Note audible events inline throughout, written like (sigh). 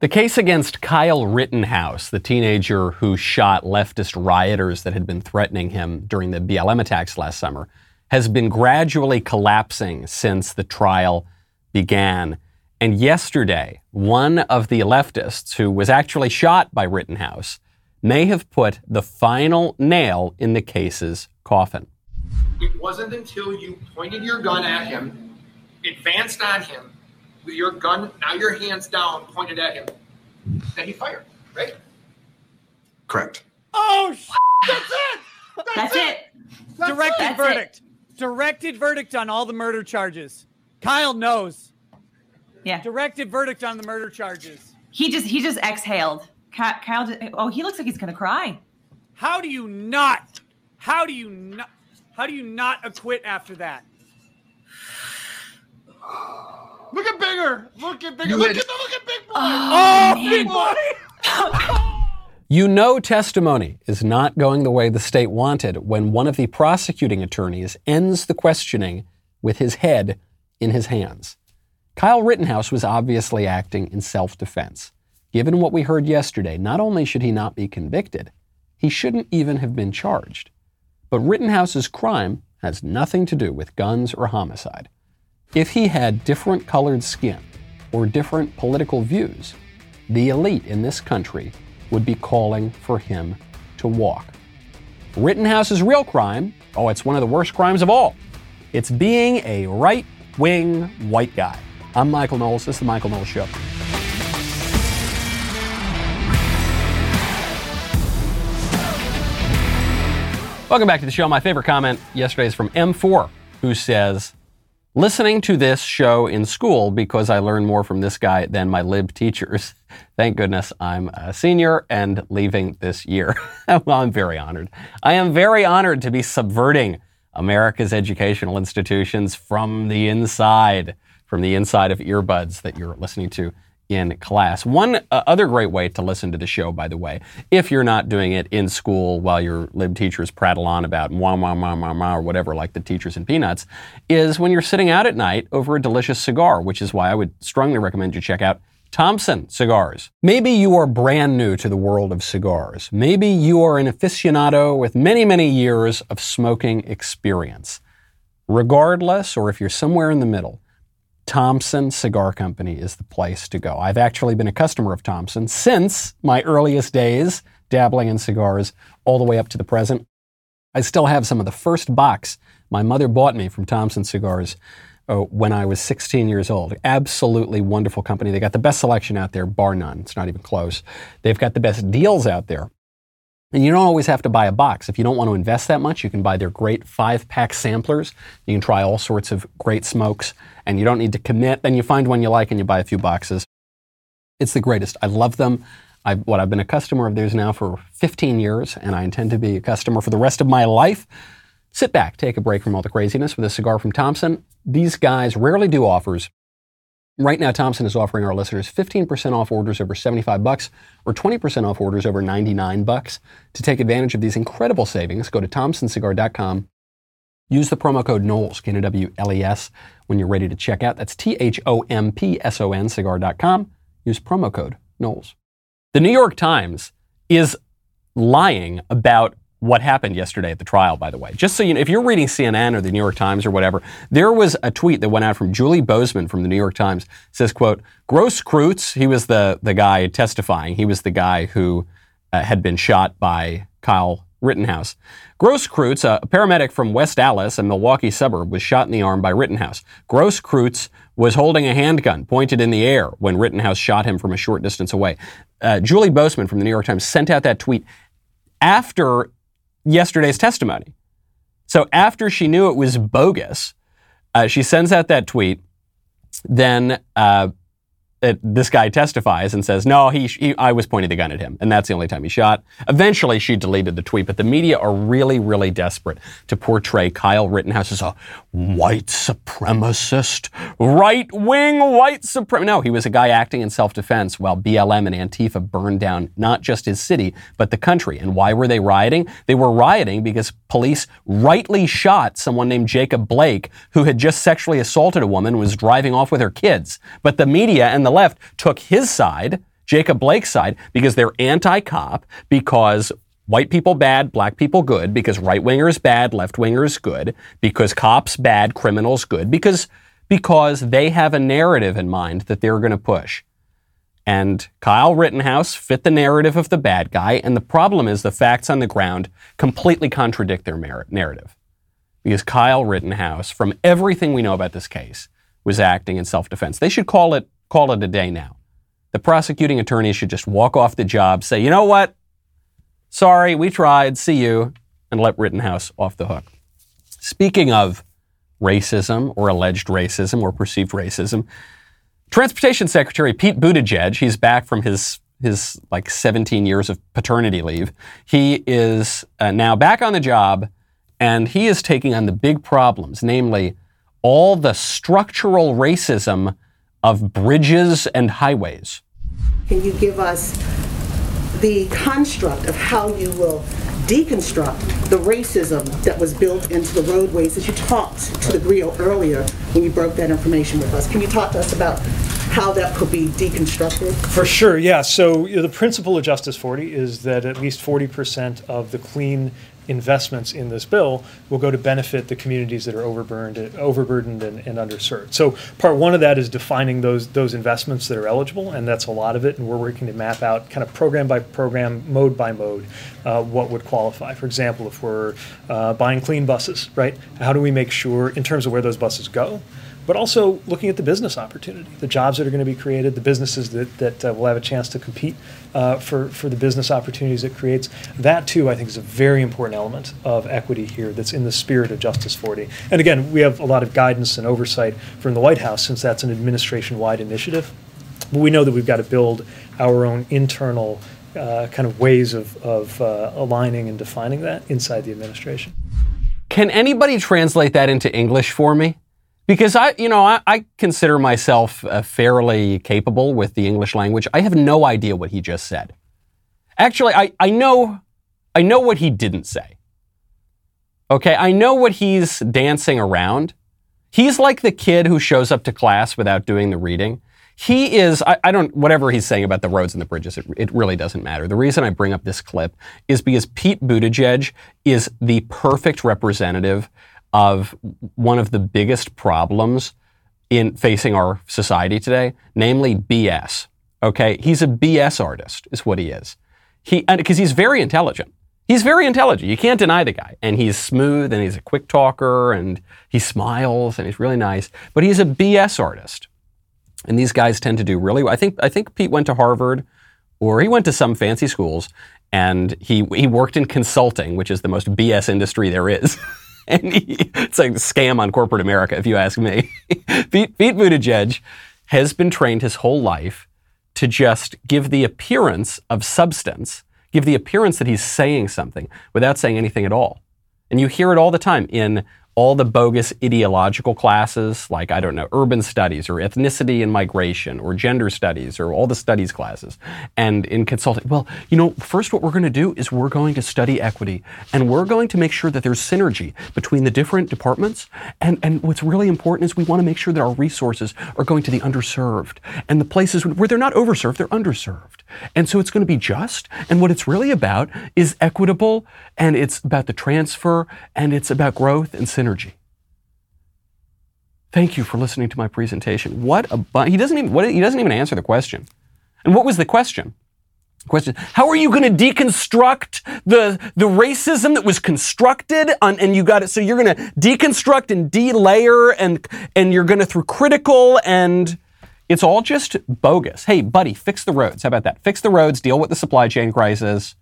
The case against Kyle Rittenhouse, the teenager who shot leftist rioters that had been threatening him during the BLM attacks last summer, has been gradually collapsing since the trial began. And yesterday, one of the leftists who was actually shot by Rittenhouse may have put the final nail in the case's coffin. It wasn't until you pointed your gun at him, advanced on him, your gun, now your hands down, pointed at him, that he fired, right? Correct. Oh, sh- that's it. That's it. Directed That's it. verdict. Directed verdict on all the murder charges. Kyle knows. Yeah. Directed verdict on the murder charges. He just he just exhaled. Kyle. Just, oh, he looks like he's gonna cry. How do you not? How do you not? How do you not acquit after that? Look at bigger. Look at bigger. Look had- at the look at big boy. Oh, oh, man. big boy! You know testimony is not going the way the state wanted when one of the prosecuting attorneys ends the questioning with his head in his hands. Kyle Rittenhouse was obviously acting in self defense. Given what we heard yesterday, not only should he not be convicted, he shouldn't even have been charged. But Rittenhouse's crime has nothing to do with guns or homicide. If he had different colored skin or different political views, the elite in this country would be calling for him to walk. Rittenhouse's real crime, oh, it's one of the worst crimes of all. It's being a right wing white guy. I'm Michael Knowles. This is The Michael Knowles Show. Welcome back to the show. My favorite comment yesterday is from M4, who says, Listening to this show in school because I learned more from this guy than my lib teachers. (laughs) Thank goodness I'm a senior and leaving this year. (laughs) well, I'm very honored. I am very honored to be subverting America's educational institutions from the inside, from the inside of earbuds that you're listening to in class. One uh, other great way to listen to the show, by the way, if you're not doing it in school while your lib teachers prattle on about wah, wah, wah, wah, wah, or whatever, like the teachers in Peanuts, is when you're sitting out at night over a delicious cigar, which is why I would strongly recommend you check out Thompson cigars. Maybe you are brand new to the world of cigars. Maybe you are an aficionado with many, many years of smoking experience. Regardless, or if you're somewhere in the middle, Thompson Cigar Company is the place to go. I've actually been a customer of Thompson since my earliest days, dabbling in cigars, all the way up to the present. I still have some of the first box my mother bought me from Thompson Cigars uh, when I was 16 years old. Absolutely wonderful company. They got the best selection out there, bar none. It's not even close. They've got the best deals out there. And you don't always have to buy a box. If you don't want to invest that much, you can buy their great five pack samplers. You can try all sorts of great smokes, and you don't need to commit. Then you find one you like and you buy a few boxes. It's the greatest. I love them. I've, what I've been a customer of theirs now for 15 years, and I intend to be a customer for the rest of my life. Sit back, take a break from all the craziness with a cigar from Thompson. These guys rarely do offers. Right now, Thompson is offering our listeners 15% off orders over 75 bucks or 20% off orders over 99 bucks. To take advantage of these incredible savings, go to thompsoncigar.com. Use the promo code Knowles, K-N-W-L-E-S, when you're ready to check out. That's T-H-O-M-P-S-O-N cigar.com. Use promo code Knowles. The New York Times is lying about what happened yesterday at the trial, by the way. Just so you know, if you're reading CNN or the New York Times or whatever, there was a tweet that went out from Julie Bosman from the New York Times. It says, quote, Grosskreutz, he was the, the guy testifying. He was the guy who uh, had been shot by Kyle Rittenhouse. Grosskreutz, a paramedic from West Allis, a Milwaukee suburb, was shot in the arm by Rittenhouse. Grosskreutz was holding a handgun pointed in the air when Rittenhouse shot him from a short distance away. Uh, Julie Bosman from the New York Times sent out that tweet after yesterday's testimony. So after she knew it was bogus, uh, she sends out that tweet. Then uh, it, this guy testifies and says, "No, he, he, I was pointing the gun at him, and that's the only time he shot." Eventually, she deleted the tweet, but the media are really, really desperate to portray Kyle Rittenhouse as a white supremacist, right-wing white supremacist. No, he was a guy acting in self-defense while BLM and Antifa burned down not just his city but the country. And why were they rioting? They were rioting because police rightly shot someone named Jacob Blake, who had just sexually assaulted a woman was driving off with her kids. But the media and the left took his side, Jacob Blake's side because they're anti-cop, because white people bad, black people good, because right wingers bad, left wingers good, because cops bad, criminals good, because because they have a narrative in mind that they're going to push. And Kyle Rittenhouse fit the narrative of the bad guy, and the problem is the facts on the ground completely contradict their narrative. Because Kyle Rittenhouse, from everything we know about this case, was acting in self-defense. They should call it call it a day now. The prosecuting attorney should just walk off the job, say, you know what? Sorry, we tried, see you, and let Rittenhouse off the hook. Speaking of racism or alleged racism or perceived racism, Transportation Secretary Pete Buttigieg, he's back from his his like 17 years of paternity leave. He is uh, now back on the job and he is taking on the big problems, namely all the structural racism of bridges and highways. Can you give us the construct of how you will deconstruct the racism that was built into the roadways that you talked to the Grio earlier when you broke that information with us? Can you talk to us about how that could be deconstructed? For sure, yeah. So you know, the principle of Justice 40 is that at least 40% of the clean investments in this bill will go to benefit the communities that are overburdened, overburdened and, and underserved. So part one of that is defining those those investments that are eligible, and that's a lot of it. And we're working to map out kind of program by program, mode by mode, uh, what would qualify. For example, if we're uh, buying clean buses, right? How do we make sure, in terms of where those buses go, but also looking at the business opportunity, the jobs that are going to be created, the businesses that, that uh, will have a chance to compete uh, for, for the business opportunities it creates. That, too, I think is a very important element of equity here that's in the spirit of Justice 40. And again, we have a lot of guidance and oversight from the White House since that's an administration wide initiative. But we know that we've got to build our own internal uh, kind of ways of, of uh, aligning and defining that inside the administration. Can anybody translate that into English for me? Because I, you know, I, I consider myself uh, fairly capable with the English language. I have no idea what he just said. Actually, I, I know, I know what he didn't say. Okay, I know what he's dancing around. He's like the kid who shows up to class without doing the reading. He is, I, I don't, whatever he's saying about the roads and the bridges, it, it really doesn't matter. The reason I bring up this clip is because Pete Buttigieg is the perfect representative of one of the biggest problems in facing our society today, namely BS. Okay, he's a BS artist, is what he is. He because he's very intelligent. He's very intelligent. You can't deny the guy, and he's smooth, and he's a quick talker, and he smiles, and he's really nice. But he's a BS artist, and these guys tend to do really. well. I think I think Pete went to Harvard, or he went to some fancy schools, and he he worked in consulting, which is the most BS industry there is. (laughs) (laughs) it's like a scam on corporate America, if you ask me. (laughs) Pete, Pete Buttigieg has been trained his whole life to just give the appearance of substance, give the appearance that he's saying something without saying anything at all. And you hear it all the time in all the bogus ideological classes, like, I don't know, urban studies or ethnicity and migration or gender studies or all the studies classes. And in consulting, well, you know, first what we're going to do is we're going to study equity and we're going to make sure that there's synergy between the different departments. And, and what's really important is we want to make sure that our resources are going to the underserved and the places where they're not overserved, they're underserved. And so it's going to be just. And what it's really about is equitable and it's about the transfer and it's about growth and synergy. Thank you for listening to my presentation. What a bu- he doesn't even what, he doesn't even answer the question. And what was the question? Question: How are you going to deconstruct the the racism that was constructed on, and you got it? So you're going to deconstruct and delayer, and and you're going to through critical, and it's all just bogus. Hey, buddy, fix the roads. How about that? Fix the roads. Deal with the supply chain crisis.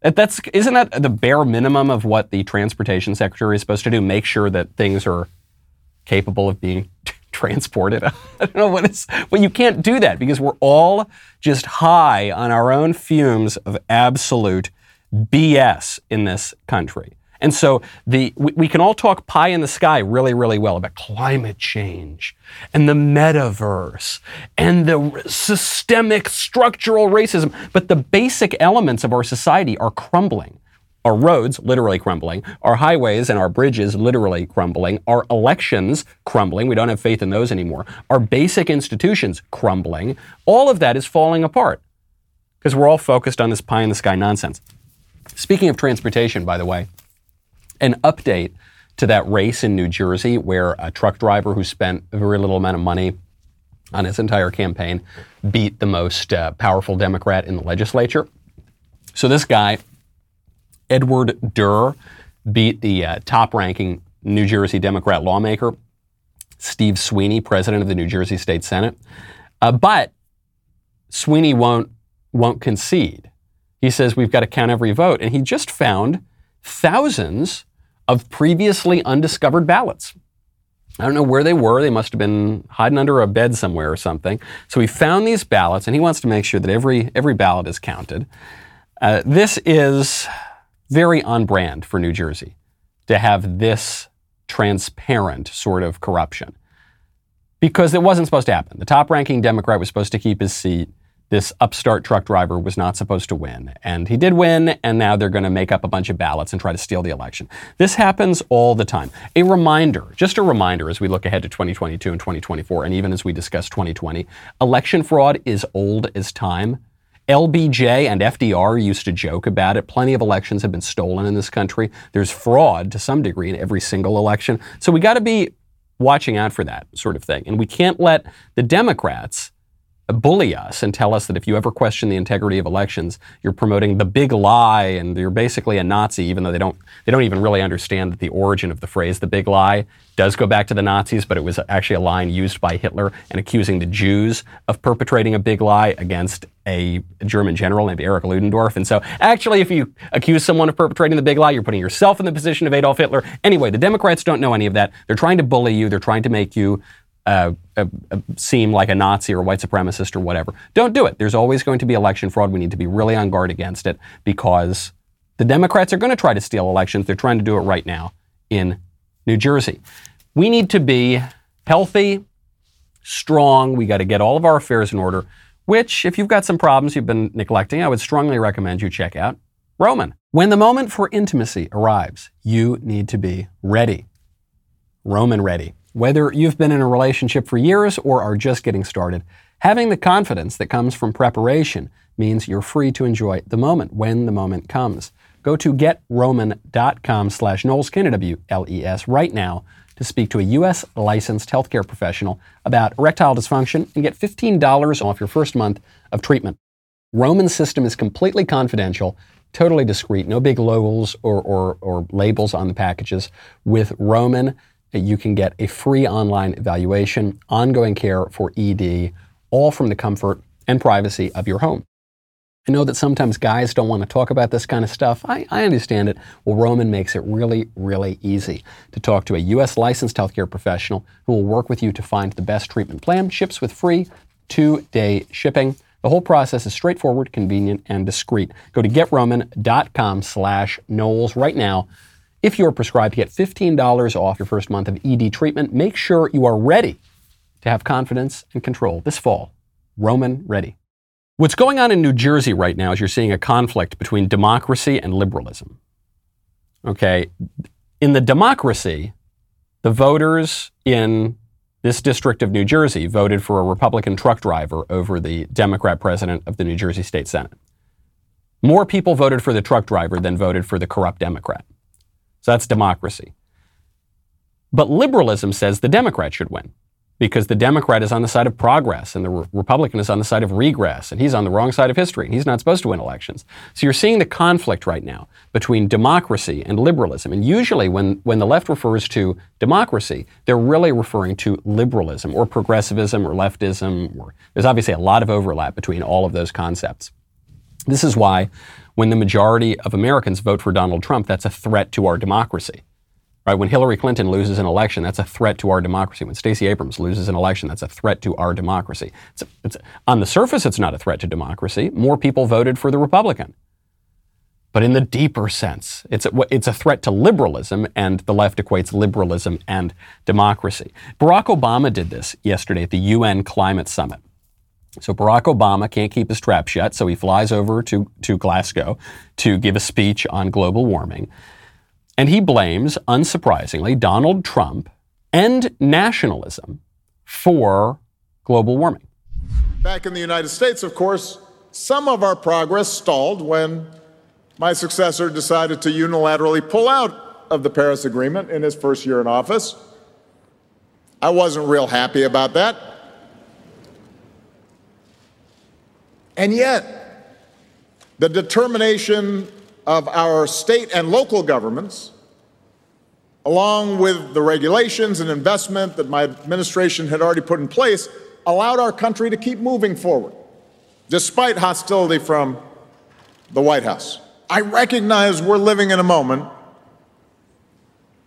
That's isn't that the bare minimum of what the transportation secretary is supposed to do? Make sure that things are capable of being (laughs) transported. (laughs) I don't know what it's, but you can't do that because we're all just high on our own fumes of absolute BS in this country. And so the we, we can all talk pie in the sky really, really well about climate change and the metaverse and the systemic structural racism, but the basic elements of our society are crumbling Our roads literally crumbling, our highways and our bridges literally crumbling, our elections crumbling. We don't have faith in those anymore. Our basic institutions crumbling. All of that is falling apart because we're all focused on this pie in the sky nonsense. Speaking of transportation, by the way, an update to that race in New Jersey where a truck driver who spent a very little amount of money on his entire campaign beat the most uh, powerful Democrat in the legislature. So this guy, Edward Durr, beat the uh, top ranking New Jersey Democrat lawmaker, Steve Sweeney, president of the New Jersey State Senate. Uh, but Sweeney won't, won't concede. He says we've got to count every vote. And he just found thousands of previously undiscovered ballots. I don't know where they were. They must have been hiding under a bed somewhere or something. So he found these ballots, and he wants to make sure that every every ballot is counted. Uh, this is very on brand for New Jersey to have this transparent sort of corruption because it wasn't supposed to happen. The top ranking Democrat was supposed to keep his seat. This upstart truck driver was not supposed to win. And he did win, and now they're going to make up a bunch of ballots and try to steal the election. This happens all the time. A reminder, just a reminder as we look ahead to 2022 and 2024, and even as we discuss 2020, election fraud is old as time. LBJ and FDR used to joke about it. Plenty of elections have been stolen in this country. There's fraud to some degree in every single election. So we got to be watching out for that sort of thing. And we can't let the Democrats bully us and tell us that if you ever question the integrity of elections, you're promoting the big lie and you're basically a Nazi, even though they don't they don't even really understand that the origin of the phrase the big lie does go back to the Nazis, but it was actually a line used by Hitler and accusing the Jews of perpetrating a big lie against a German general named Erich Ludendorff. And so actually if you accuse someone of perpetrating the big lie, you're putting yourself in the position of Adolf Hitler. Anyway, the Democrats don't know any of that. They're trying to bully you. They're trying to make you uh, uh, uh, seem like a Nazi or a white supremacist or whatever. Don't do it. There's always going to be election fraud. We need to be really on guard against it because the Democrats are going to try to steal elections. They're trying to do it right now in New Jersey. We need to be healthy, strong. We got to get all of our affairs in order, which, if you've got some problems you've been neglecting, I would strongly recommend you check out Roman. When the moment for intimacy arrives, you need to be ready. Roman ready. Whether you've been in a relationship for years or are just getting started, having the confidence that comes from preparation means you're free to enjoy the moment when the moment comes. Go to getroman.com slash Knowles, right now to speak to a U.S. licensed healthcare professional about erectile dysfunction and get $15 off your first month of treatment. Roman's system is completely confidential, totally discreet, no big logos or, or, or labels on the packages. With Roman, you can get a free online evaluation, ongoing care for ED, all from the comfort and privacy of your home. I know that sometimes guys don't want to talk about this kind of stuff. I, I, understand it. Well, Roman makes it really, really easy to talk to a U.S. licensed healthcare professional who will work with you to find the best treatment plan, ships with free two day shipping. The whole process is straightforward, convenient, and discreet. Go to getroman.com slash Knowles right now if you're prescribed, you get $15 off your first month of ED treatment. Make sure you are ready to have confidence and control this fall. Roman ready. What's going on in New Jersey right now is you're seeing a conflict between democracy and liberalism. Okay, in the democracy, the voters in this district of New Jersey voted for a Republican truck driver over the Democrat president of the New Jersey State Senate. More people voted for the truck driver than voted for the corrupt Democrat. So that's democracy. But liberalism says the Democrat should win because the Democrat is on the side of progress and the Re- Republican is on the side of regress and he's on the wrong side of history and he's not supposed to win elections. So you're seeing the conflict right now between democracy and liberalism. And usually when, when the left refers to democracy, they're really referring to liberalism or progressivism or leftism. Or, there's obviously a lot of overlap between all of those concepts. This is why when the majority of Americans vote for Donald Trump, that's a threat to our democracy. Right? When Hillary Clinton loses an election, that's a threat to our democracy. When Stacey Abrams loses an election, that's a threat to our democracy. It's, it's, on the surface, it's not a threat to democracy. More people voted for the Republican. But in the deeper sense, it's a, it's a threat to liberalism, and the left equates liberalism and democracy. Barack Obama did this yesterday at the UN Climate Summit. So Barack Obama can't keep his trap shut, so he flies over to, to Glasgow to give a speech on global warming. And he blames, unsurprisingly, Donald Trump and nationalism for global warming. Back in the United States, of course, some of our progress stalled when my successor decided to unilaterally pull out of the Paris Agreement in his first year in office. I wasn't real happy about that. And yet, the determination of our state and local governments, along with the regulations and investment that my administration had already put in place, allowed our country to keep moving forward, despite hostility from the White House. I recognize we're living in a moment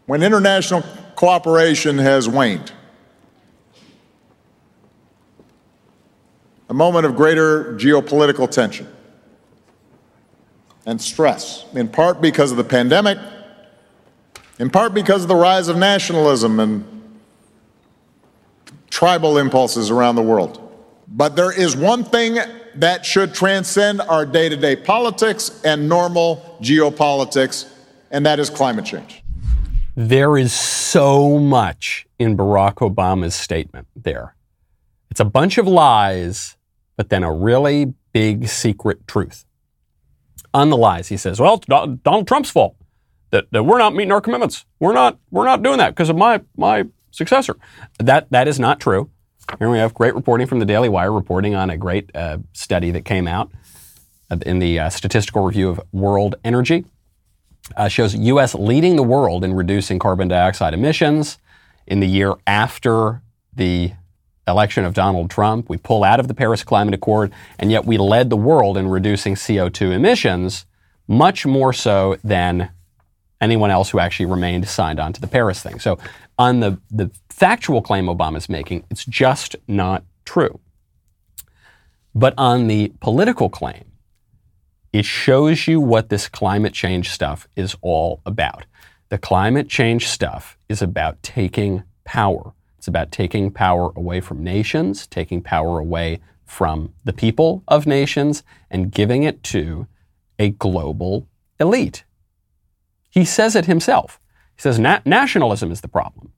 when international cooperation has waned. A moment of greater geopolitical tension and stress, in part because of the pandemic, in part because of the rise of nationalism and tribal impulses around the world. But there is one thing that should transcend our day to day politics and normal geopolitics, and that is climate change. There is so much in Barack Obama's statement there. It's a bunch of lies, but then a really big secret truth. On the lies, he says, "Well, it's Donald Trump's fault that, that we're not meeting our commitments. We're not we're not doing that because of my my successor." That that is not true. Here we have great reporting from the Daily Wire, reporting on a great uh, study that came out in the uh, Statistical Review of World Energy. Uh, shows U.S. leading the world in reducing carbon dioxide emissions. In the year after the election of Donald Trump, we pull out of the Paris Climate Accord, and yet we led the world in reducing CO2 emissions, much more so than anyone else who actually remained signed on to the Paris thing. So, on the, the factual claim Obama's making, it's just not true. But on the political claim, it shows you what this climate change stuff is all about. The climate change stuff is about taking power. It's about taking power away from nations, taking power away from the people of nations, and giving it to a global elite. He says it himself. He says na- nationalism is the problem.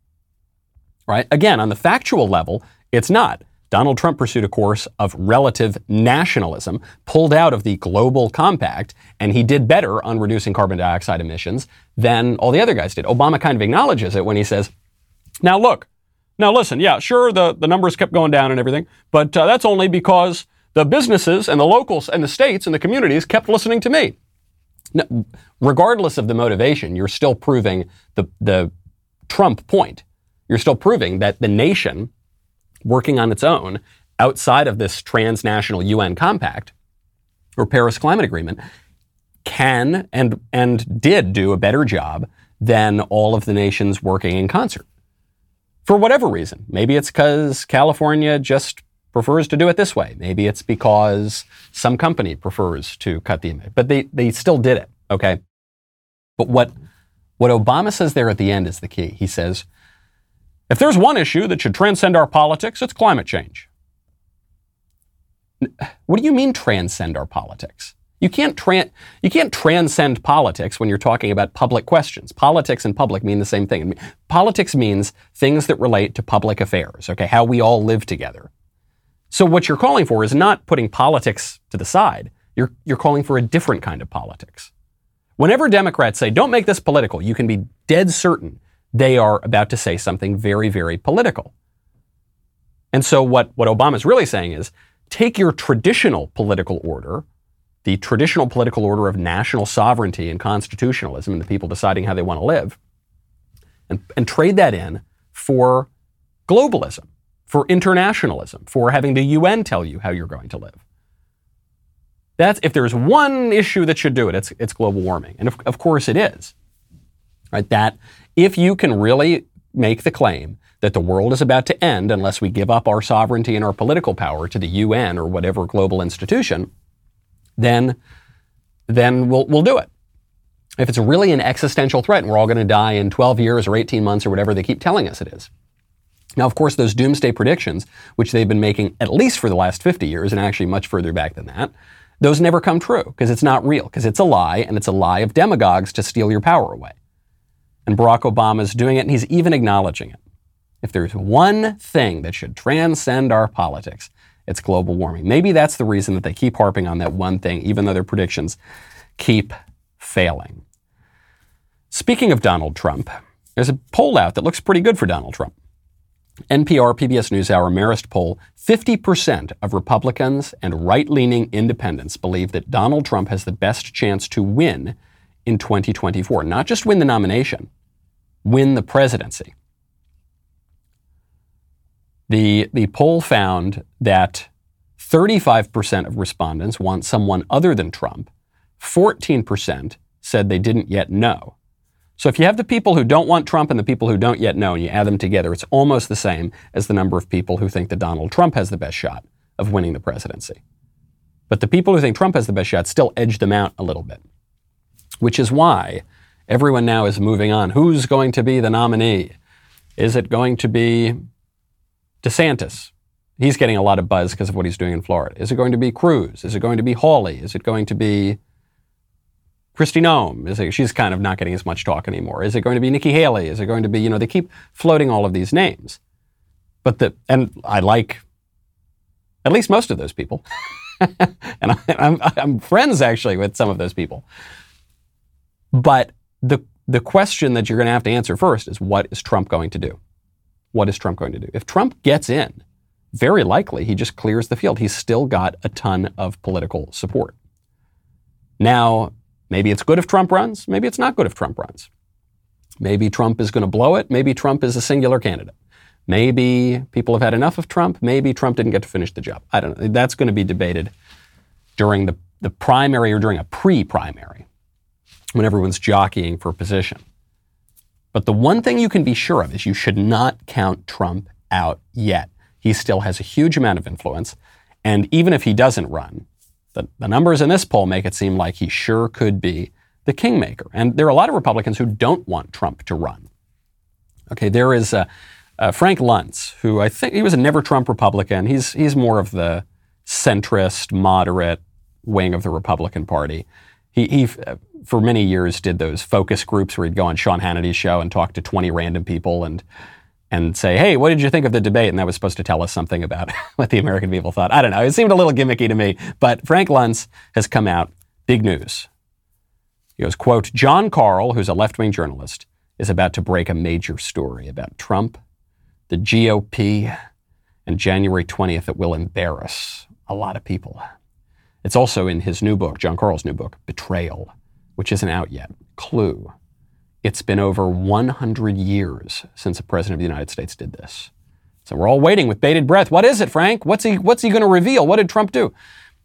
Right? Again, on the factual level, it's not. Donald Trump pursued a course of relative nationalism, pulled out of the global compact, and he did better on reducing carbon dioxide emissions than all the other guys did. Obama kind of acknowledges it when he says, now look, now listen, yeah, sure, the, the numbers kept going down and everything, but uh, that's only because the businesses and the locals and the states and the communities kept listening to me. Now, regardless of the motivation, you're still proving the, the Trump point. You're still proving that the nation working on its own outside of this transnational UN compact or Paris Climate Agreement can and, and did do a better job than all of the nations working in concert. For whatever reason. Maybe it's because California just prefers to do it this way. Maybe it's because some company prefers to cut the image. But they, they still did it, okay? But what, what Obama says there at the end is the key. He says, if there's one issue that should transcend our politics, it's climate change. What do you mean transcend our politics? You can't, you can't transcend politics when you're talking about public questions. Politics and public mean the same thing. Politics means things that relate to public affairs, okay, how we all live together. So what you're calling for is not putting politics to the side. You're, you're calling for a different kind of politics. Whenever Democrats say, don't make this political, you can be dead certain they are about to say something very, very political. And so what, what Obama's really saying is take your traditional political order, the traditional political order of national sovereignty and constitutionalism and the people deciding how they want to live, and, and trade that in for globalism, for internationalism, for having the UN tell you how you're going to live. That's if there's one issue that should do it, it's, it's global warming. And of, of course it is. Right? That if you can really make the claim that the world is about to end unless we give up our sovereignty and our political power to the UN or whatever global institution, then, then we'll, we'll do it. If it's really an existential threat and we're all going to die in 12 years or 18 months or whatever they keep telling us it is, Now, of course, those doomsday predictions, which they've been making at least for the last 50 years, and actually much further back than that, those never come true because it's not real, because it's a lie, and it's a lie of demagogues to steal your power away. And Barack Obama is doing it, and he's even acknowledging it. If there's one thing that should transcend our politics, it's global warming. Maybe that's the reason that they keep harping on that one thing, even though their predictions keep failing. Speaking of Donald Trump, there's a poll out that looks pretty good for Donald Trump. NPR PBS NewsHour Marist poll 50% of Republicans and right leaning independents believe that Donald Trump has the best chance to win in 2024. Not just win the nomination, win the presidency. The, the poll found that 35% of respondents want someone other than Trump, 14% said they didn't yet know. So if you have the people who don't want Trump and the people who don't yet know, and you add them together, it's almost the same as the number of people who think that Donald Trump has the best shot of winning the presidency. But the people who think Trump has the best shot still edge them out a little bit, which is why everyone now is moving on. Who's going to be the nominee? Is it going to be DeSantis? He's getting a lot of buzz because of what he's doing in Florida. Is it going to be Cruz? Is it going to be Hawley? Is it going to be Kristi Noem? Is it, she's kind of not getting as much talk anymore. Is it going to be Nikki Haley? Is it going to be, you know, they keep floating all of these names. But the, and I like at least most of those people. (laughs) and I, I'm, I'm friends actually with some of those people. But the, the question that you're going to have to answer first is what is Trump going to do? What is Trump going to do? If Trump gets in, very likely he just clears the field. He's still got a ton of political support. Now, maybe it's good if Trump runs, maybe it's not good if Trump runs. Maybe Trump is going to blow it, maybe Trump is a singular candidate. Maybe people have had enough of Trump, maybe Trump didn't get to finish the job. I don't know. That's going to be debated during the, the primary or during a pre primary when everyone's jockeying for position. But the one thing you can be sure of is you should not count Trump out yet. He still has a huge amount of influence. And even if he doesn't run, the, the numbers in this poll make it seem like he sure could be the kingmaker. And there are a lot of Republicans who don't want Trump to run. Okay, there is uh, uh, Frank Luntz, who I think he was a never Trump Republican. He's, he's more of the centrist, moderate wing of the Republican Party. He, he, uh, for many years, did those focus groups where he'd go on Sean Hannity's show and talk to 20 random people and and say, hey, what did you think of the debate? And that was supposed to tell us something about (laughs) what the American people thought. I don't know. It seemed a little gimmicky to me. But Frank Luntz has come out, big news. He goes, quote, Jon Karl, who's a left-wing journalist, is about to break a major story about Trump, the GOP, and January 20th that will embarrass a lot of people. It's also in his new book, Jon Karl's new book, Betrayal, which isn't out yet. Clue. It's been over 100 years since a president of the United States did this. So we're all waiting with bated breath. What is it, Frank? What's he, what's he going to reveal? What did Trump do?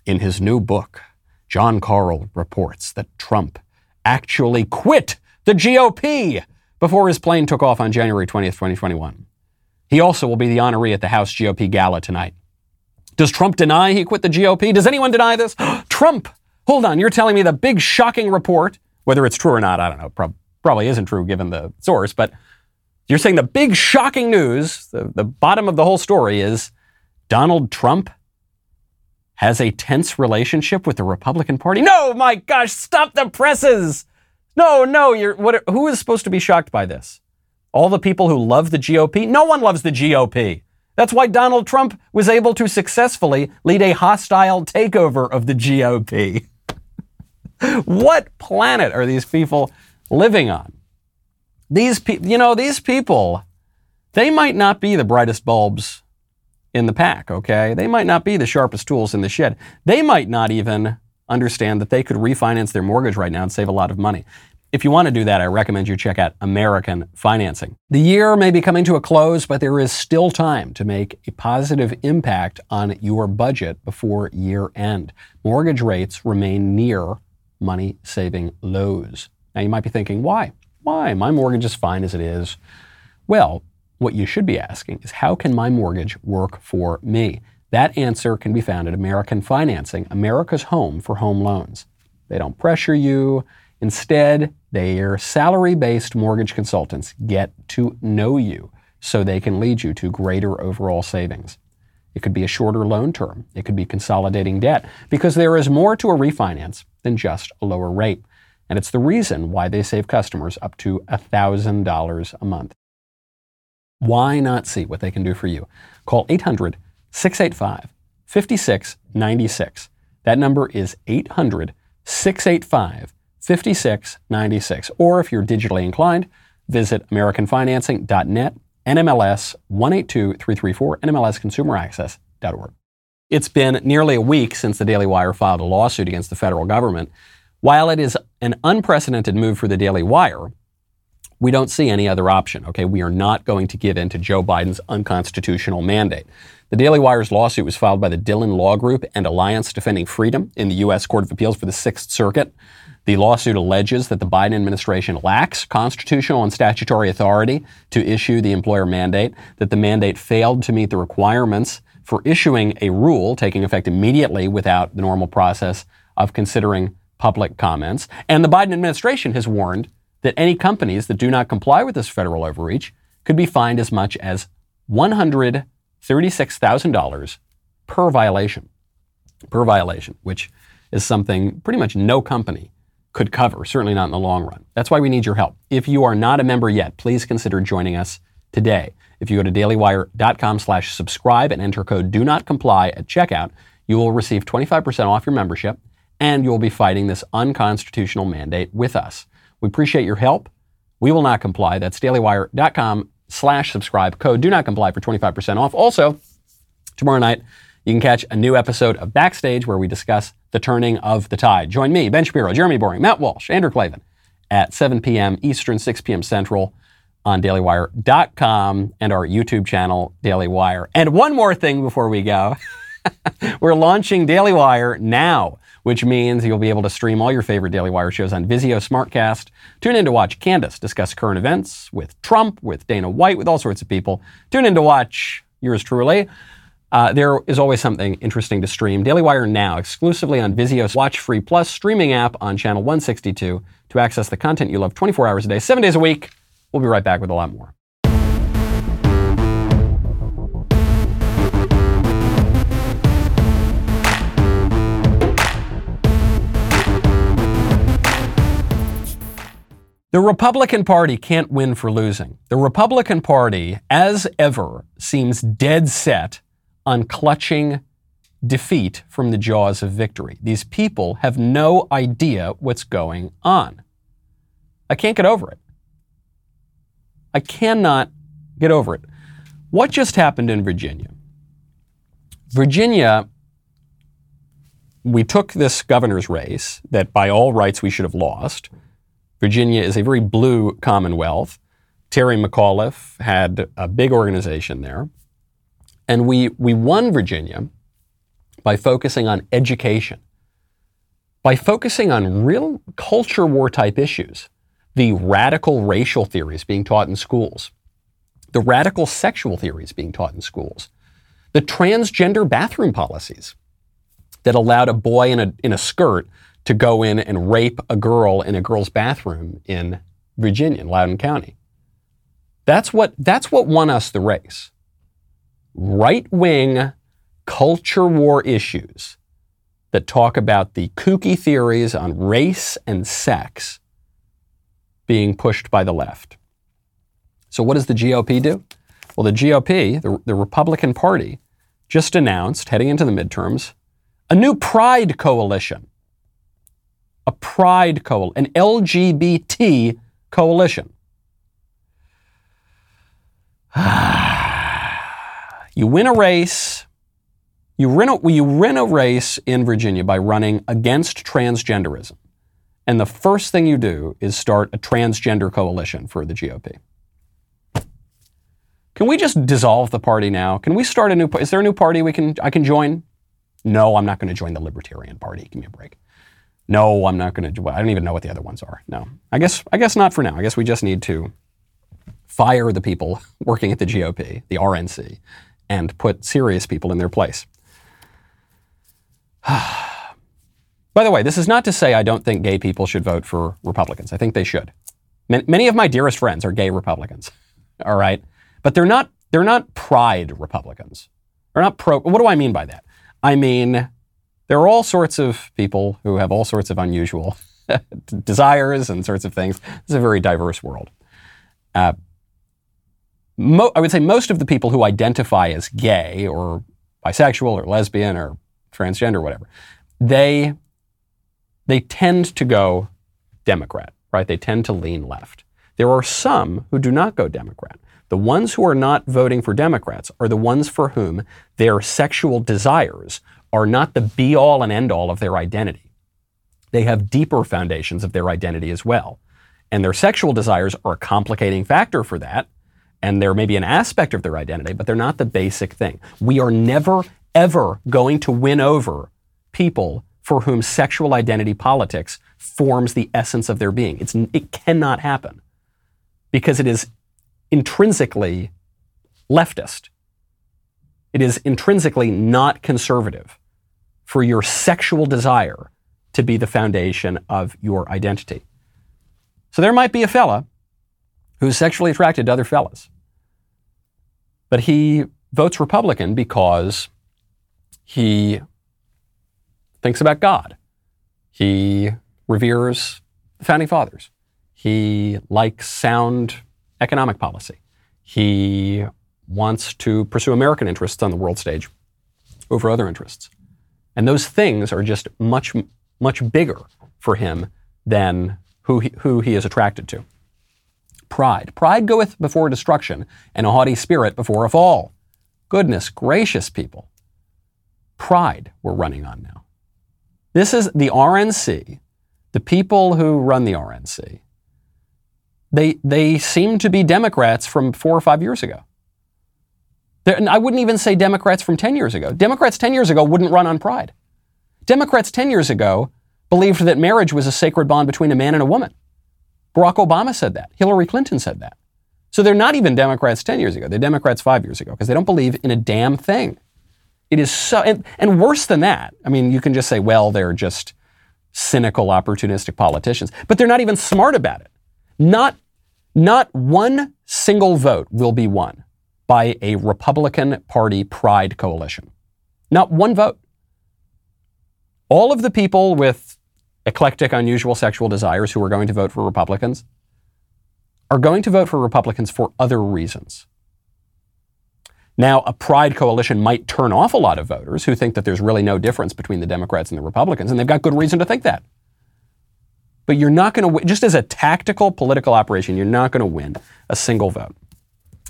In his new book, Jon Karl reports that Trump actually quit the GOP before his plane took off on January 20th, 2021. He also will be the honoree at the House GOP gala tonight. Does Trump deny he quit the GOP? Does anyone deny this? (gasps) Trump! Hold on, you're telling me the big shocking report, whether it's true or not, I don't know, prob- probably isn't true given the source, but you're saying the big shocking news, the, the bottom of the whole story is Donald Trump has a tense relationship with the Republican Party? No, my gosh, stop the presses! No, no, you're what who is supposed to be shocked by this? All the people who love the GOP? No one loves the GOP. That's why Donald Trump was able to successfully lead a hostile takeover of the GOP. (laughs) what planet are these people living on? These people, you know, these people, they might not be the brightest bulbs in the pack, okay? They might not be the sharpest tools in the shed. They might not even understand that they could refinance their mortgage right now and save a lot of money. If you want to do that, I recommend you check out American Financing. The year may be coming to a close, but there is still time to make a positive impact on your budget before year end. Mortgage rates remain near money saving lows. Now, you might be thinking, why? Why? My mortgage is fine as it is. Well, what you should be asking is, how can my mortgage work for me? That answer can be found at American Financing, America's home for home loans. They don't pressure you. Instead, their salary based mortgage consultants get to know you so they can lead you to greater overall savings. It could be a shorter loan term. It could be consolidating debt because there is more to a refinance than just a lower rate. And it's the reason why they save customers up to $1,000 a month. Why not see what they can do for you? Call 800 685 5696. That number is 800 685 5696. Or if you're digitally inclined, visit AmericanFinancing.net, NMLS 182334, NMLSConsumerAccess.org. It's been nearly a week since the Daily Wire filed a lawsuit against the federal government. While it is an unprecedented move for the Daily Wire, we don't see any other option. Okay, we are not going to give in to Joe Biden's unconstitutional mandate. The Daily Wire's lawsuit was filed by the Dhillon Law Group and Alliance Defending Freedom in the U.S. Court of Appeals for the Sixth Circuit. The lawsuit alleges that the Biden administration lacks constitutional and statutory authority to issue the employer mandate, that the mandate failed to meet the requirements for issuing a rule taking effect immediately without the normal process of considering public comments. And the Biden administration has warned that any companies that do not comply with this federal overreach could be fined as much as $136,000 per violation. Per violation, which is something pretty much no company could cover, certainly not in the long run. That's why we need your help. If you are not a member yet, please consider joining us today. If you go to dailywire.com slash subscribe and enter code do not comply at checkout, you will receive 25% off your membership and you'll be fighting this unconstitutional mandate with us. We appreciate your help. We will not comply. That's dailywire.com slash subscribe. Code do not comply for 25% off. Also, tomorrow night, you can catch a new episode of Backstage where we discuss the turning of the tide. Join me, Ben Shapiro, Jeremy Boring, Matt Walsh, Andrew Klavan at 7 p.m. Eastern, 6 p.m. Central on dailywire.com and our YouTube channel, Daily Wire. And one more thing before we go. (laughs) We're launching Daily Wire now, which means you'll be able to stream all your favorite Daily Wire shows on Vizio Smartcast. Tune in to watch Candace discuss current events with Trump, with Dana White, with all sorts of people. Tune in to watch yours truly. Uh, there is always something interesting to stream. Daily Wire now, exclusively on Vizio's Watch Free Plus streaming app on channel 162 to access the content you love 24 hours a day, seven days a week. We'll be right back with a lot more. The Republican Party can't win for losing. The Republican Party, as ever, seems dead set on clutching defeat from the jaws of victory. These people have no idea what's going on. I can't get over it. I cannot get over it. What just happened in Virginia? Virginia, we took this governor's race that by all rights we should have lost. Virginia is a very blue commonwealth. Terry McAuliffe had a big organization there. And we, we won Virginia by focusing on education, by focusing on real culture war type issues, the radical racial theories being taught in schools, the radical sexual theories being taught in schools, the transgender bathroom policies that allowed a boy in a, in a skirt to go in and rape a girl in a girl's bathroom in Virginia, in Loudoun County. That's what, that's what won us the race. Right wing culture war issues that talk about the kooky theories on race and sex being pushed by the left. So, what does the GOP do? Well, the GOP, the, the Republican Party, just announced, heading into the midterms, a new pride coalition a pride coalition, an LGBT coalition. You win a race. You win, a, you win a race in Virginia by running against transgenderism. And the first thing you do is start a transgender coalition for the GOP. Can we just dissolve the party now? Can we start a new? Is there a new party we can I can join? No, I'm not going to join the Libertarian Party. Give me a break. No, I'm not going to. I don't even know what the other ones are. No, I guess I guess not for now. I guess we just need to fire the people (laughs) working at the GOP, the RNC, and put serious people in their place. (sighs) By the way, this is not to say I don't think gay people should vote for Republicans. I think they should. Many of my dearest friends are gay Republicans. (laughs) All right. But they're not they're not pride Republicans. They're not pro. What do I mean by that? I mean there are all sorts of people who have all sorts of unusual (laughs) desires and sorts of things. It's a very diverse world. Uh, mo- I would say most of the people who identify as gay or bisexual or lesbian or transgender or whatever, they they tend to go Democrat, right? They tend to lean left. There are some who do not go Democrat. The ones who are not voting for Democrats are the ones for whom their sexual desires are not the be all and end all of their identity. They have deeper foundations of their identity as well. And their sexual desires are a complicating factor for that. And they're maybe an aspect of their identity, but they're not the basic thing. We are never, ever going to win over people for whom sexual identity politics forms the essence of their being. It's, it cannot happen because it is intrinsically leftist. It is intrinsically not conservative for your sexual desire to be the foundation of your identity. So there might be a fella who's sexually attracted to other fellas, but he votes Republican because he thinks about God. He reveres the founding fathers. He likes sound economic policy. He wants to pursue American interests on the world stage over other interests. And those things are just much, much bigger for him than who he, who he is attracted to. Pride. Pride goeth before destruction, and a haughty spirit before a fall. Goodness gracious, people. Pride we're running on now. This is the RNC, the people who run the RNC. They, they seem to be Democrats from four or five years ago. They're, I wouldn't even say Democrats from 10 years ago. Democrats 10 years ago wouldn't run on pride. Democrats 10 years ago believed that marriage was a sacred bond between a man and a woman. Barack Obama said that. Hillary Clinton said that. So they're not even Democrats 10 years ago. They're Democrats five years ago because they don't believe in a damn thing. It is so, and, and worse than that, I mean, you can just say, well, they're just cynical, opportunistic politicians, but they're not even smart about it. Not, not one single vote will be won by a Republican Party pride coalition. Not one vote. All of the people with eclectic, unusual sexual desires who are going to vote for Republicans are going to vote for Republicans for other reasons. Now, a pride coalition might turn off a lot of voters who think that there's really no difference between the Democrats and the Republicans, and they've got good reason to think that. But you're not going to, just as a tactical political operation, you're not going to win a single vote.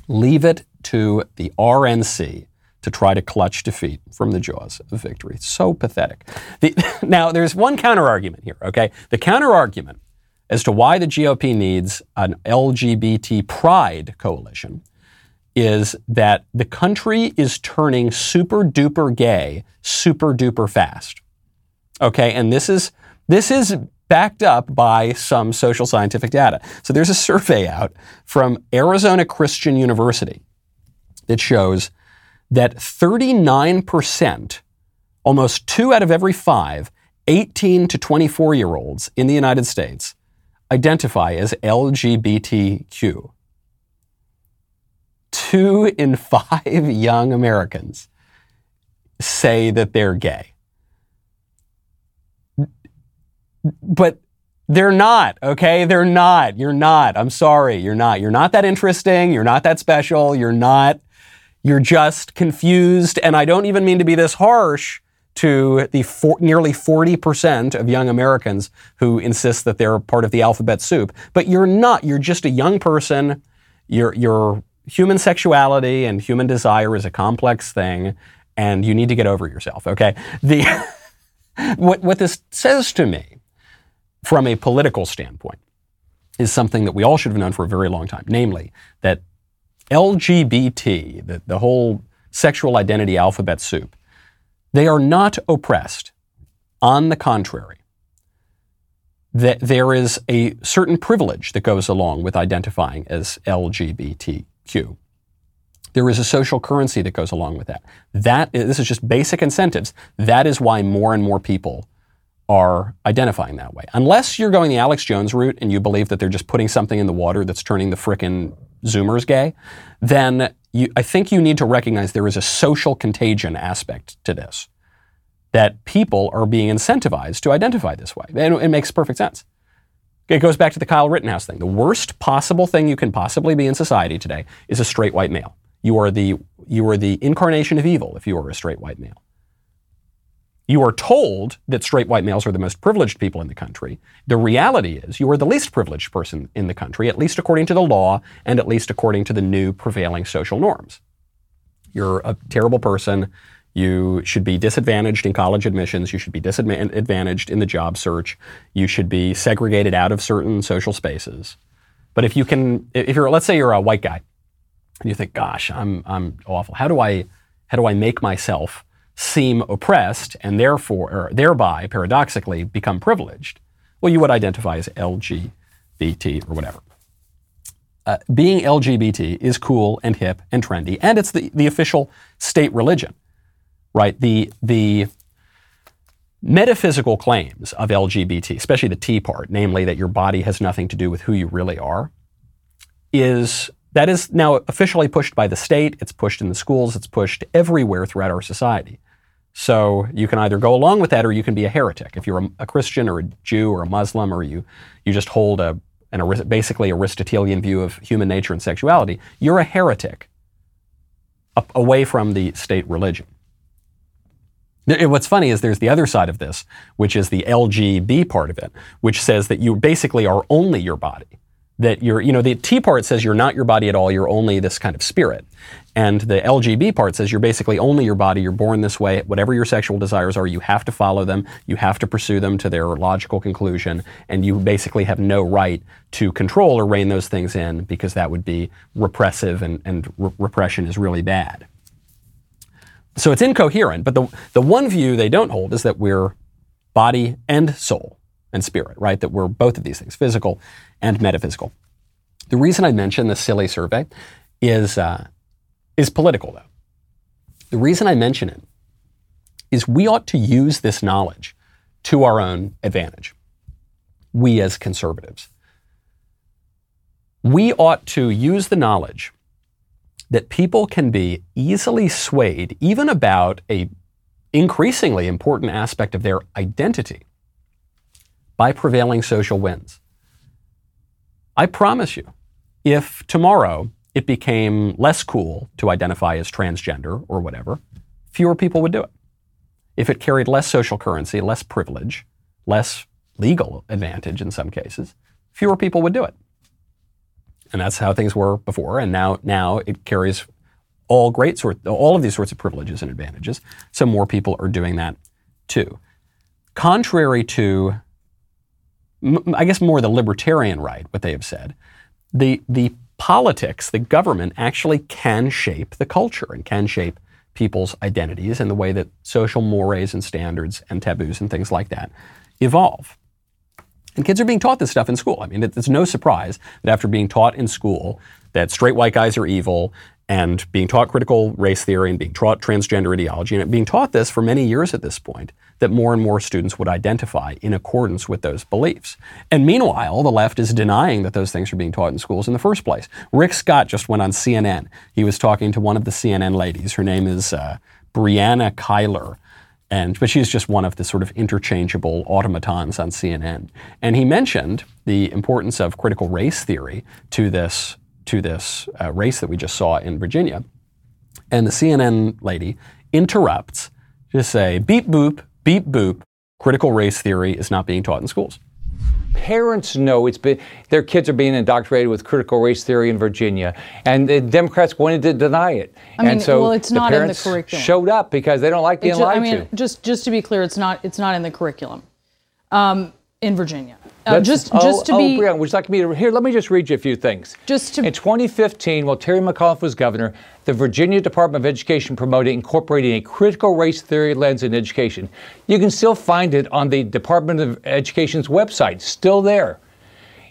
Leave it to the RNC to try to clutch defeat from the jaws of victory. So pathetic. The, (laughs) now, there's one counter argument here, okay? The counter argument as to why the GOP needs an LGBT pride coalition is that the country is turning super duper gay super duper fast. Okay, and this is this is backed up by some social scientific data. So there's a survey out from Arizona Christian University that shows that 39%, almost two out of every five 18 to 24 year olds in the United States identify as LGBTQ two in five (laughs) young Americans say that they're gay. But they're not, okay? They're not. You're not. I'm sorry. You're not. You're not that interesting. You're not that special. You're not. You're just confused. And I don't even mean to be this harsh to the for, nearly 40% of young Americans who insist that they're part of the alphabet soup. But you're not. You're just a young person. You're, you're human sexuality and human desire is a complex thing, and you need to get over yourself. Okay. The (laughs) what what this says to me, from a political standpoint, is something that we all should have known for a very long time, namely that LGBT, the, the whole sexual identity alphabet soup, they are not oppressed. On the contrary, that there is a certain privilege that goes along with identifying as LGBTQ. There is a social currency that goes along with that. That is, this is just basic incentives. That is why more and more people are identifying that way. Unless you're going the Alex Jones route and you believe that they're just putting something in the water that's turning the frickin' Zoomers gay, then you, I think you need to recognize there is a social contagion aspect to this. That people are being incentivized to identify this way. And it makes perfect sense. It goes back to the Kyle Rittenhouse thing. The worst possible thing you can possibly be in society today is a straight white male. You are the, you are the incarnation of evil if you are a straight white male. You are told that straight white males are the most privileged people in the country. The reality is you are the least privileged person in the country, at least according to the law and at least according to the new prevailing social norms. You're a terrible person. You should be disadvantaged in college admissions. You should be disadvantaged in the job search. You should be segregated out of certain social spaces. But if you can, if you're, let's say you're a white guy, and you think, "Gosh, I'm I'm awful. How do I, how do I make myself seem oppressed and therefore, or thereby, paradoxically, become privileged?" Well, you would identify as LGBT or whatever. Uh, being LGBT is cool and hip and trendy, and it's the, the official state religion right? The, the metaphysical claims of LGBT, especially the T part, namely that your body has nothing to do with who you really are, is that is now officially pushed by the state. It's pushed in the schools. It's pushed everywhere throughout our society. So you can either go along with that or you can be a heretic. If you're a, a Christian or a Jew or a Muslim or you, you just hold a, an, basically Aristotelian view of human nature and sexuality, you're a heretic away from the state religion. What's funny is there's the other side of this, which is the LGB part of it, which says that you basically are only your body. That you're, you know, the T part says you're not your body at all, you're only this kind of spirit. And the LGB part says you're basically only your body, you're born this way, whatever your sexual desires are, you have to follow them, you have to pursue them to their logical conclusion, and you basically have no right to control or rein those things in because that would be repressive and, and re- repression is really bad. So it's incoherent, but the, the one view they don't hold is that we're body and soul and spirit, right? That we're both of these things, physical and metaphysical. The reason I mention the silly survey is, uh, is political, though. The reason I mention it is we ought to use this knowledge to our own advantage. We as conservatives. We ought to use the knowledge that people can be easily swayed even about a increasingly important aspect of their identity by prevailing social winds. I promise you, if tomorrow it became less cool to identify as transgender or whatever, fewer people would do it. If it carried less social currency, less privilege, less legal advantage in some cases, fewer people would do it and that's how things were before. And now, now it carries all great sort, all of these sorts of privileges and advantages. So more people are doing that too. Contrary to, I guess, more the libertarian right, what they have said, the the politics, the government actually can shape the culture and can shape people's identities and the way that social mores and standards and taboos and things like that evolve. And kids are being taught this stuff in school. I mean, it's no surprise that after being taught in school that straight white guys are evil and being taught critical race theory and being taught transgender ideology and being taught this for many years at this point, that more and more students would identify in accordance with those beliefs. And meanwhile, the left is denying that those things are being taught in schools in the first place. Rick Scott just went on CNN. He was talking to one of the CNN ladies. Her name is uh, Brianna Keilar and but she's just one of the sort of interchangeable automatons on CNN. And he mentioned the importance of critical race theory to this to this uh, race that we just saw in Virginia. And the CNN lady interrupts to say, "Beep boop, beep boop. Critical race theory is not being taught in schools." parents know it's been their kids are being indoctrinated with critical race theory in Virginia, and the Democrats wanted to deny it. I mean, and so well, it's the not in the parents curriculum. Showed up because they don't like being It's ju- lied I mean, to. just just to be clear, it's not it's not in the curriculum um, in Virginia. Uh, just oh, just to oh, be Brianna, would you like me to here? Let me just read you a few things. Just to in 2015, while Terry McAuliffe was governor, the Virginia Department of Education promoted incorporating a critical race theory lens in education. You can still find it on the Department of Education's website, still there.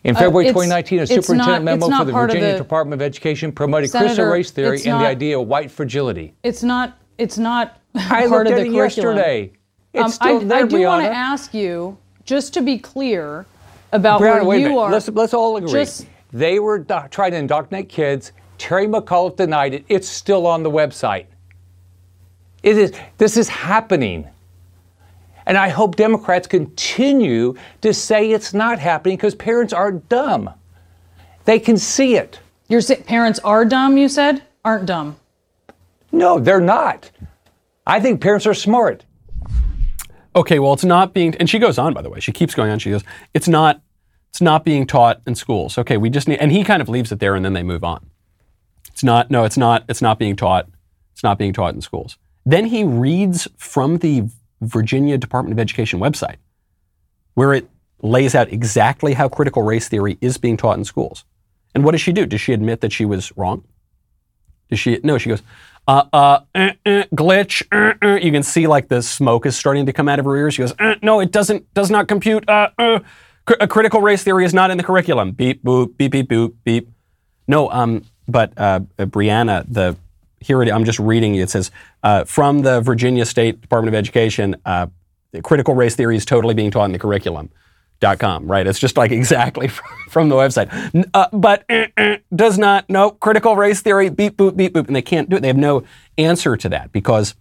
In Uh, February it's- 2019, a superintendent not- memo for the Virginia the- Department of Education promoted critical race theory and the idea of white fragility. it's not it's not (laughs) I part looked of at the it curriculum. yesterday. It's Um, still I, there, I do want to ask you just to be clear about Brianna, where you are. Let's, let's all agree. Just They were trying to indoctrinate kids. Terry McAuliffe denied it. It's still on the website. It is, this is happening. And I hope Democrats continue to say it's not happening because parents are dumb. They can see it. Your parents are dumb, you said? Aren't dumb. No, they're not. I think parents are smart. Okay, well, it's not being, and she goes on, by the way. She keeps going on. She goes, it's not, it's not being taught in schools. Okay, we just need, and he kind of leaves it there, and then they move on. It's not, no, it's not, it's not being taught. It's not being taught in schools. Then he reads from the Virginia Department of Education website, where it lays out exactly how critical race theory is being taught in schools. And what does she do? Does she admit that she was wrong? Does she? No, she goes, uh, uh, uh, uh glitch. Uh. You can see like the smoke is starting to come out of her ears. She goes, no, it doesn't, does not compute. A critical race theory is not in the curriculum. Beep, boop, beep, beep, boop, beep. No, um, but uh, Brianna, the here it, I'm just reading. It says from the Virginia State Department of Education, critical race theory is totally being taught in the curriculum com, right? It's just like (laughs) exactly from the website. Uh, but uh, uh, does not, no, critical race theory, beep, boop, beep, boop. And they can't do it. They have no answer to that because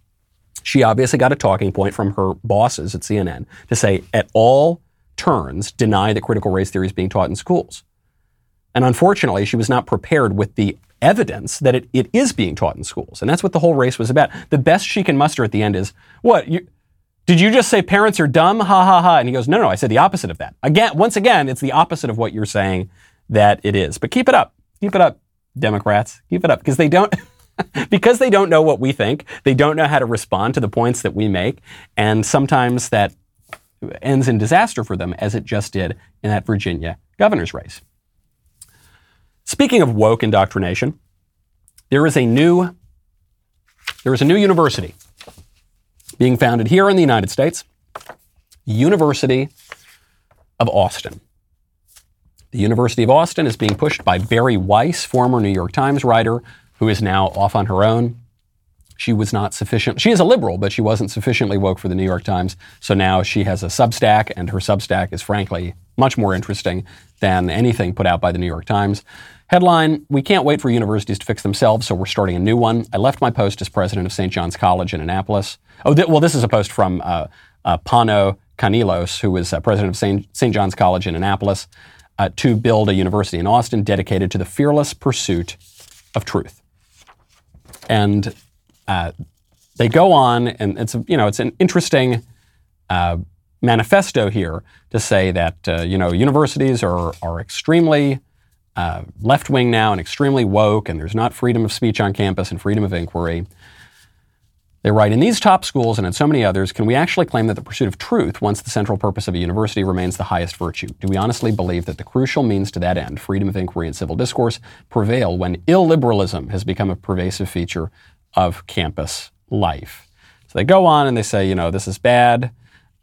she obviously got a talking point from her bosses at CNN to say at all turns deny that critical race theory is being taught in schools. And unfortunately, she was not prepared with the evidence that it, it is being taught in schools. And that's what the whole race was about. The best she can muster at the end is, what, you, did you just say parents are dumb? Ha ha ha. And he goes, No, no, I said the opposite of that. Again, once again, it's the opposite of what you're saying that it is. But keep it up. Keep it up, Democrats. Keep it up. Because they don't (laughs) because they don't know what we think. They don't know how to respond to the points that we make. And sometimes that ends in disaster for them, as it just did in that Virginia governor's race. Speaking of woke indoctrination, there is a new there is a new university being founded here in the United States, University of Austin. The University of Austin is being pushed by Bari Weiss, former New York Times writer, who is now off on her own. She was not sufficient. She is a liberal, but she wasn't sufficiently woke for the New York Times. So now she has a Substack, and her Substack is frankly much more interesting than anything put out by the New York Times. Headline We can't wait for universities to fix themselves, so we're starting a new one. I left my post as president of St. John's College in Annapolis. Oh, th- well, this is a post from uh, uh, Pano Kanelos, who was uh, president of St. John's College in Annapolis, uh, to build a university in Austin dedicated to the fearless pursuit of truth. And uh, they go on, and it's you know it's an interesting uh, manifesto here to say that uh, you know universities are are extremely uh, left wing now and extremely woke, and there's not freedom of speech on campus and freedom of inquiry. They write, in these top schools and in so many others, can we actually claim that the pursuit of truth, once the central purpose of a university, remains the highest virtue? Do we honestly believe that the crucial means to that end, freedom of inquiry and civil discourse, prevail when illiberalism has become a pervasive feature of campus life? So they go on and they say, you know, this is bad.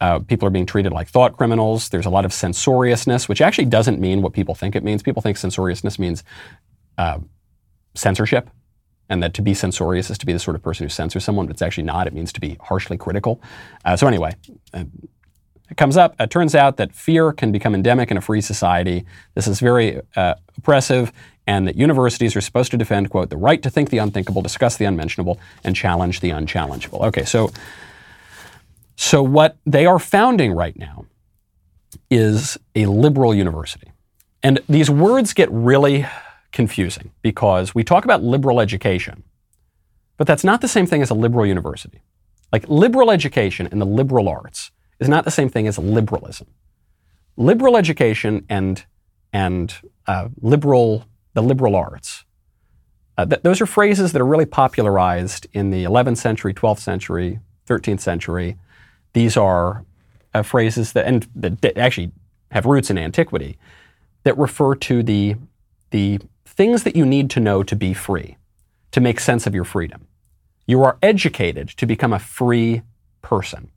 Uh, people are being treated like thought criminals. There's a lot of censoriousness, which actually doesn't mean what people think it means. People think censoriousness means uh, censorship and that to be censorious is to be the sort of person who censors someone, but it's actually not. It means to be harshly critical. Uh, so anyway, uh, it comes up. It turns out that fear can become endemic in a free society. This is very uh, oppressive, and that universities are supposed to defend, quote, the right to think the unthinkable, discuss the unmentionable, and challenge the unchallengeable. Okay, so so what they are founding right now is a liberal university, and these words get really confusing because we talk about liberal education, but that's not the same thing as a liberal university. Like liberal education and the liberal arts is not the same thing as liberalism. Liberal education and and uh, liberal the liberal arts. Uh, th- those are phrases that are really popularized in the 11th century, 12th century, 13th century. These are uh, phrases that and that actually have roots in antiquity that refer to the the things that you need to know to be free, to make sense of your freedom. You are educated to become a free person.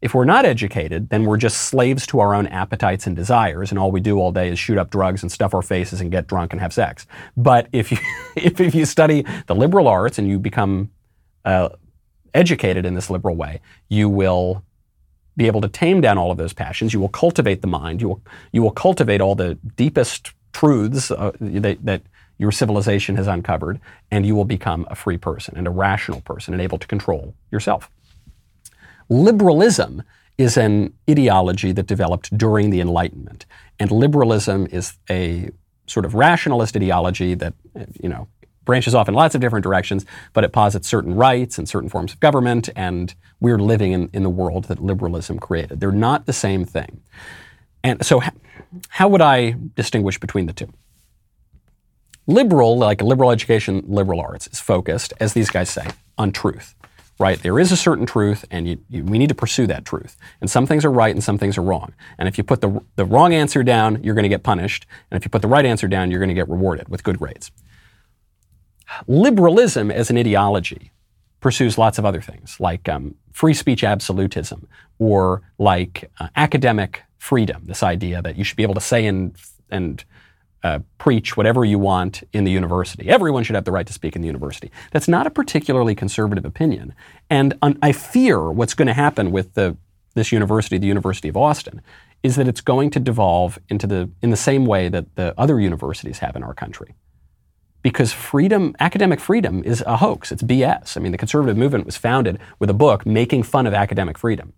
If we're not educated, then we're just slaves to our own appetites and desires, and all we do all day is shoot up drugs and stuff our faces and get drunk and have sex. But if you, (laughs) if, if you study the liberal arts and you become uh, educated in this liberal way, you will be able to tame down all of those passions. You will cultivate the mind. You will, you will cultivate all the deepest truths uh, that, that your civilization has uncovered, and you will become a free person and a rational person and able to control yourself. Liberalism is an ideology that developed during the Enlightenment, and liberalism is a sort of rationalist ideology that, you know, branches off in lots of different directions, but it posits certain rights and certain forms of government, and we're living in, in the world that liberalism created. They're not the same thing. And so, how would I distinguish between the two? Liberal, like liberal education, liberal arts, is focused, as these guys say, on truth. Right? There is a certain truth, and you, you, we need to pursue that truth. And some things are right, and some things are wrong. And if you put the, the wrong answer down, you're going to get punished. And if you put the right answer down, you're going to get rewarded with good grades. Liberalism, as an ideology, pursues lots of other things, like um, free speech absolutism, or like uh, academic freedom. This idea that you should be able to say and and uh, preach whatever you want in the university. Everyone should have the right to speak in the university. That's not a particularly conservative opinion, and um, I fear what's going to happen with the this university, the University of Austin, is that it's going to devolve into the in the same way that the other universities have in our country because freedom, academic freedom, is a hoax. It's BS. I mean, the conservative movement was founded with a book making fun of academic freedom.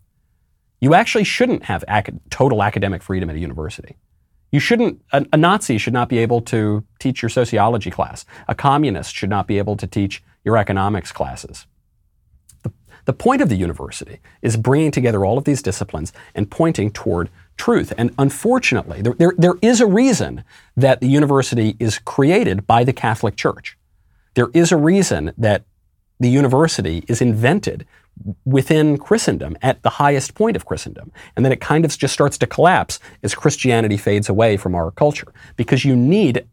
You actually shouldn't have ac- total academic freedom at a university. You shouldn't, a, a Nazi should not be able to teach your sociology class. A communist should not be able to teach your economics classes. The, the point of the university is bringing together all of these disciplines and pointing toward truth. And unfortunately, there, there, there is a reason that the university is created by the Catholic Church. There is a reason that the university is invented within Christendom at the highest point of Christendom. And then it kind of just starts to collapse as Christianity fades away from our culture because you need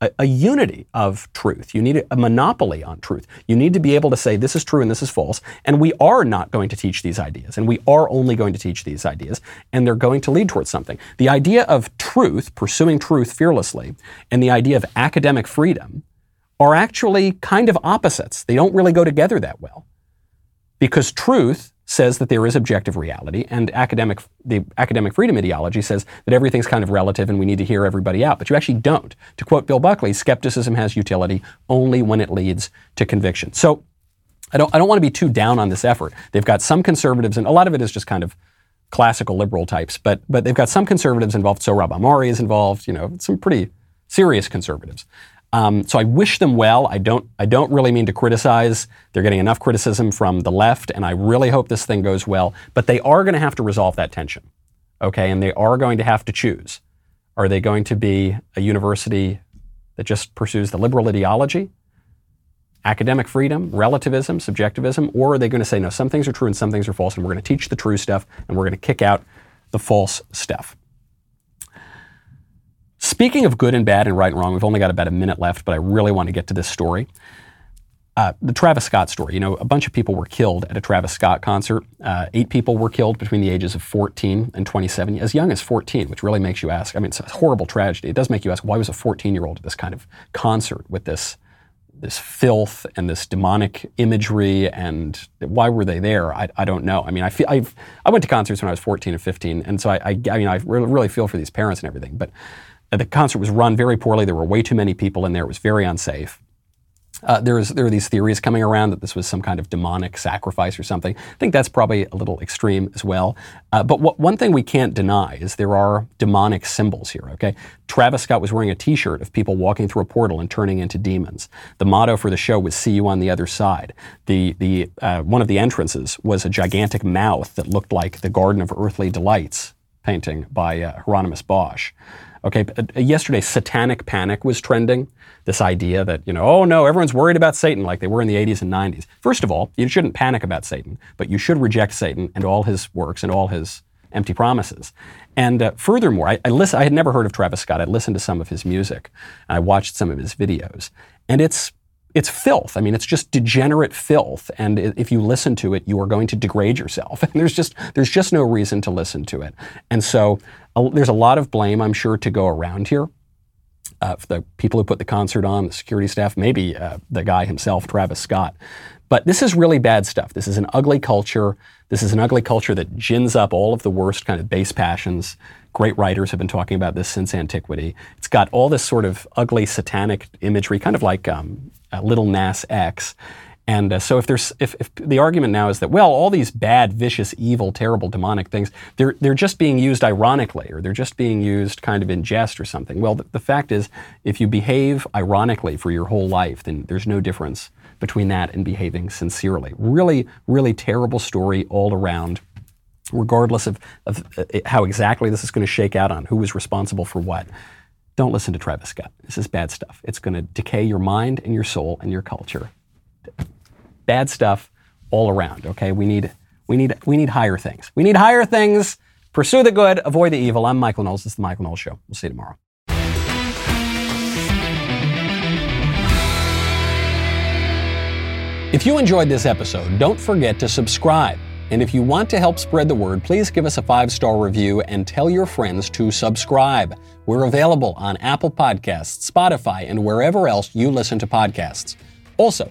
a, a, unity of truth. You need a monopoly on truth. You need to be able to say this is true and this is false. And we are not going to teach these ideas. And we are only going to teach these ideas. And they're going to lead towards something. The idea of truth, pursuing truth fearlessly, and the idea of academic freedom are actually kind of opposites. They don't really go together that well. Because truth says that there is objective reality, and academic, the academic freedom ideology says that everything's kind of relative and we need to hear everybody out. But you actually don't. To quote Bill Buckley, skepticism has utility only when it leads to conviction. So I don't, I don't want to be too down on this effort. They've got some conservatives, and a lot of it is just kind of classical liberal types, but, but they've got some conservatives involved. Sohrab Ahmari is involved, you know, some pretty serious conservatives. Um, so I wish them well. I don't, I don't really mean to criticize. They're getting enough criticism from the left, and I really hope this thing goes well. But they are going to have to resolve that tension, okay? And they are going to have to choose. Are they going to be a university that just pursues the liberal ideology, academic freedom, relativism, subjectivism, or are they going to say, no, some things are true and some things are false, and we're going to teach the true stuff and we're going to kick out the false stuff? Speaking of good and bad and right and wrong, we've only got about a minute left, but I really want to get to this story. Uh, the Travis Scott story. You know, a bunch of people were killed at a Travis Scott concert. Uh, eight people were killed between the ages of 14 and 27, as young as 14, which really makes you ask. I mean, it's a horrible tragedy. It does make you ask, why was a 14 year old at this kind of concert with this this filth and this demonic imagery and why were they there? I, I don't know. I mean, I feel I've, I went to concerts when I was 14 and 15, and so I, I, I mean, I really feel for these parents and everything, but the concert was run very poorly. There were way too many people in there. It was very unsafe. Uh, there, is, there are these theories coming around that this was some kind of demonic sacrifice or something. I think that's probably a little extreme as well. Uh, but what, one thing we can't deny is there are demonic symbols here, okay? Travis Scott was wearing a t shirt of people walking through a portal and turning into demons. The motto for the show was See You on the Other Side. The, the, uh, one of the entrances was a gigantic mouth that looked like the Garden of Earthly Delights painting by uh, Hieronymus Bosch. Okay, uh, yesterday, satanic panic was trending. This idea that, you know, oh no, everyone's worried about Satan like they were in the 80s and 90s. First of all, you shouldn't panic about Satan, but you should reject Satan and all his works and all his empty promises. And uh, furthermore, I, I, listen, I had never heard of Travis Scott. I listened to some of his music, and I watched some of his videos, and it's it's filth. I mean, it's just degenerate filth. And if you listen to it, you are going to degrade yourself. (laughs) And there's just there's just no reason to listen to it. And so there's a lot of blame, I'm sure, to go around here. Uh, the people who put the concert on, the security staff, maybe uh, the guy himself, Travis Scott. But this is really bad stuff. This is an ugly culture. This is an ugly culture that gins up all of the worst kind of base passions. Great writers have been talking about this since antiquity. It's got all this sort of ugly satanic imagery, kind of like um, uh, Little Nas X. And uh, so if there's if, if the argument now is that well all these bad vicious evil terrible demonic things they're they're just being used ironically or they're just being used kind of in jest or something well the, the fact is if you behave ironically for your whole life then there's no difference between that and behaving sincerely really really terrible story all around regardless of, of uh, how exactly this is going to shake out on who was responsible for what don't listen to Travis Scott. This is bad stuff. It's going to decay your mind and your soul and your culture bad stuff all around. Okay, we need we need we need higher things. We need higher things. Pursue the good, avoid the evil. I'm Michael Knowles. This is the Michael Knowles Show. We'll see you tomorrow. If you enjoyed this episode, don't forget to subscribe. And if you want to help spread the word, please give us a five star review and tell your friends to subscribe. We're available on Apple Podcasts, Spotify, and wherever else you listen to podcasts. Also,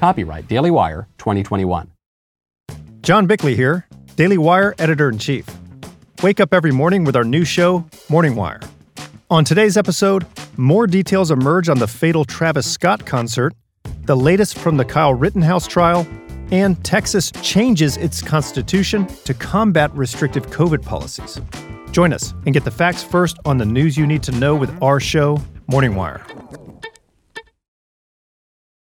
Copyright Daily Wire 2021. John Bickley here, Daily Wire editor in chief. Wake up every morning with our new show, Morning Wire. On today's episode, more details emerge on the fatal Travis Scott concert, the latest from the Kyle Rittenhouse trial, and Texas changes its constitution to combat restrictive COVID policies. Join us and get the facts first on the news you need to know with our show, Morning Wire.